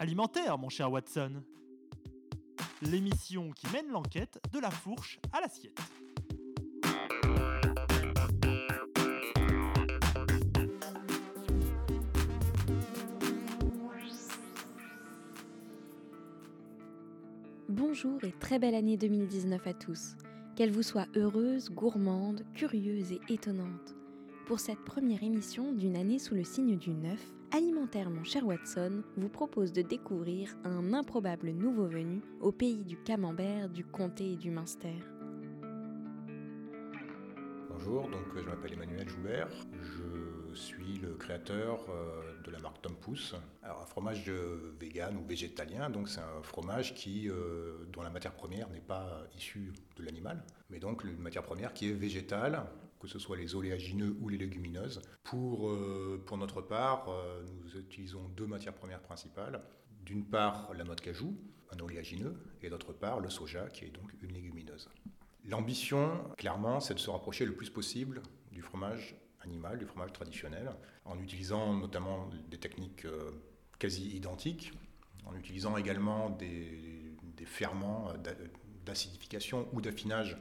Alimentaire, mon cher Watson. L'émission qui mène l'enquête de la fourche à l'assiette. Bonjour et très belle année 2019 à tous. Qu'elle vous soit heureuse, gourmande, curieuse et étonnante. Pour cette première émission d'une année sous le signe du neuf, Alimentaire mon cher Watson vous propose de découvrir un improbable nouveau venu au pays du camembert, du comté et du Munster. Bonjour, je m'appelle Emmanuel Joubert, je suis le créateur euh, de la marque Tom Pouce. Un fromage vegan ou végétalien, donc c'est un fromage qui, euh, dont la matière première n'est pas issue de l'animal, mais donc une matière première qui est végétale, que ce soit les oléagineux ou les légumineuses. Pour, euh, pour notre part, nous utilisons deux matières premières principales. D'une part la noix de cajou, un oléagineux, et d'autre part le soja, qui est donc une légumineuse. L'ambition, clairement, c'est de se rapprocher le plus possible du fromage animal, du fromage traditionnel, en utilisant notamment des techniques euh, quasi identiques, en utilisant également des, ferments d'acidification ou d'affinage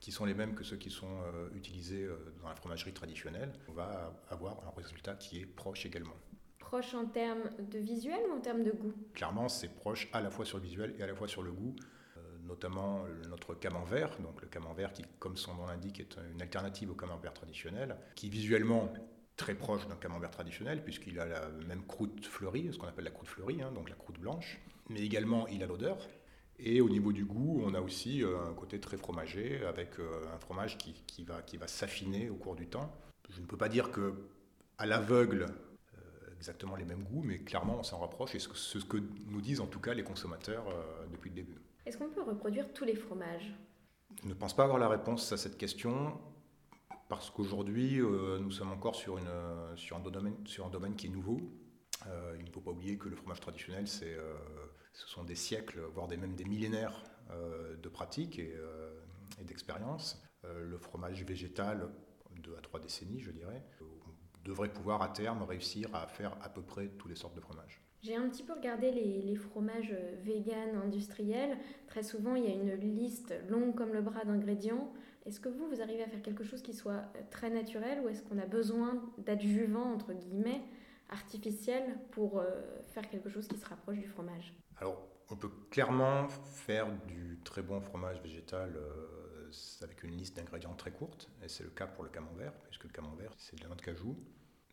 qui sont les mêmes que ceux qui sont euh, utilisés euh, dans la fromagerie traditionnelle. On va avoir un résultat qui est proche également. Proche en termes de visuel ou en termes de goût? Clairement, c'est proche à la fois sur le visuel et à la fois sur le goût. Euh, notamment notre camembert, donc le camembert qui, comme son nom l'indique, est une alternative au camembert traditionnel, qui visuellement très proche d'un camembert traditionnel, puisqu'il a la même croûte fleurie, ce qu'on appelle la croûte fleurie, hein, donc la croûte blanche, mais également il a l'odeur. Et au niveau du goût, on a aussi euh, un côté très fromager, avec euh, un fromage qui, va, qui va s'affiner au cours du temps. Je ne peux pas dire que à l'aveugle, exactement les mêmes goûts, mais clairement on s'en rapproche, et c'est ce que nous disent en tout cas les consommateurs depuis le début. Est-ce qu'on peut reproduire tous les fromages? Je ne pense pas avoir la réponse à cette question parce qu'aujourd'hui, euh, nous sommes encore sur, une, sur, un domaine, sur un domaine qui est nouveau. Euh, il ne faut pas oublier que le fromage traditionnel, euh, ce sont des siècles, voire des, même des millénaires de pratique et, et d'expérience. le fromage végétal, deux à trois décennies, je dirais, devrait pouvoir à terme réussir à faire à peu près toutes les sortes de fromages. J'ai un petit peu regardé les, fromages véganes industriels. Très souvent, il y a une liste longue comme le bras d'ingrédients. Est-ce que vous, vous arrivez à faire quelque chose qui soit très naturel ou est-ce qu'on a besoin d'adjuvants, entre guillemets, artificiels pour euh, faire quelque chose qui se rapproche du fromage Alors, on peut clairement faire du très bon fromage végétal euh, avec une liste d'ingrédients très courte, et c'est le cas pour le camembert, puisque le camembert, c'est de la noix de cajou,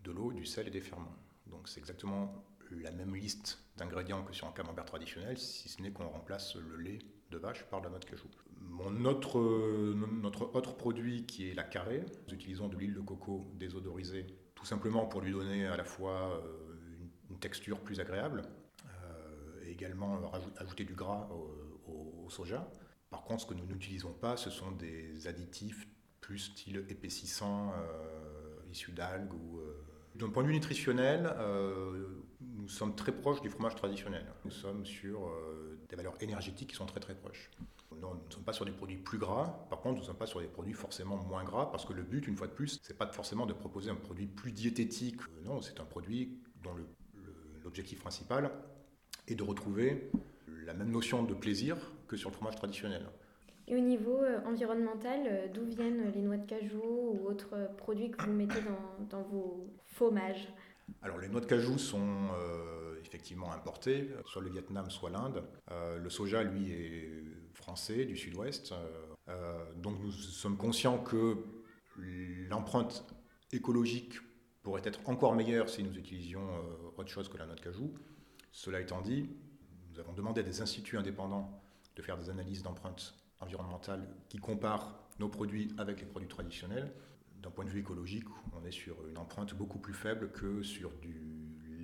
de l'eau, du sel et des ferments. Donc c'est exactement la même liste d'ingrédients que sur un camembert traditionnel, si ce n'est qu'on remplace le lait de vache par de la noix de cajou. Mon autre, notre autre produit qui est la carré, nous utilisons de l'huile de coco désodorisée, tout simplement pour lui donner à la fois euh, une, texture plus agréable, euh, et également ajouter du gras au, soja. Par contre, ce que nous n'utilisons pas, ce sont des additifs plus style épaississant, euh, issus d'algues ou d'un point de vue nutritionnel, euh, nous sommes très proches du fromage traditionnel. Nous sommes sur euh, des valeurs énergétiques qui sont très très proches. Non, nous ne sommes pas sur des produits plus gras, par contre nous ne sommes pas sur des produits forcément moins gras, parce que le but, une fois de plus, c'est pas forcément de proposer un produit plus diététique. Euh, non, c'est un produit dont l'objectif principal est de retrouver la même notion de plaisir que sur le fromage traditionnel. Et au niveau euh, environnemental, euh, d'où viennent les noix de cajou ou autres produits que vous mettez dans, vos fromages? Alors les noix de cajou sont effectivement importées, soit le Vietnam, soit l'Inde. le soja, lui, est français, du sud-ouest. donc nous sommes conscients que l'empreinte écologique pourrait être encore meilleure si nous utilisions autre chose que la noix de cajou. Cela étant dit, nous avons demandé à des instituts indépendants de faire des analyses d'empreintes environnementale qui compare nos produits avec les produits traditionnels. D'un point de vue écologique, on est sur une empreinte beaucoup plus faible que sur du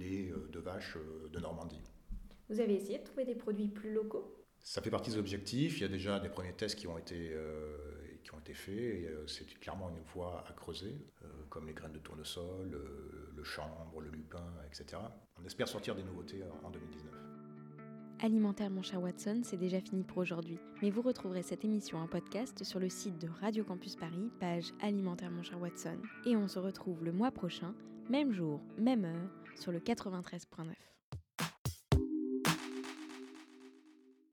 lait euh, de vache euh, de Normandie. Vous avez essayé de trouver des produits plus locaux? Ça fait partie des objectifs. Il y a déjà des premiers tests qui ont été, euh, qui ont été faits. Et c'est clairement une voie à creuser, comme les graines de tournesol, le chanvre, le lupin, etc. On espère sortir des nouveautés en 2019. Alimentaire mon cher Watson, c'est déjà fini pour aujourd'hui. Mais vous retrouverez cette émission en podcast sur le site de Radio Campus Paris, page Alimentaire mon cher Watson. Et on se retrouve le mois prochain, même jour, même heure, sur le 93.9.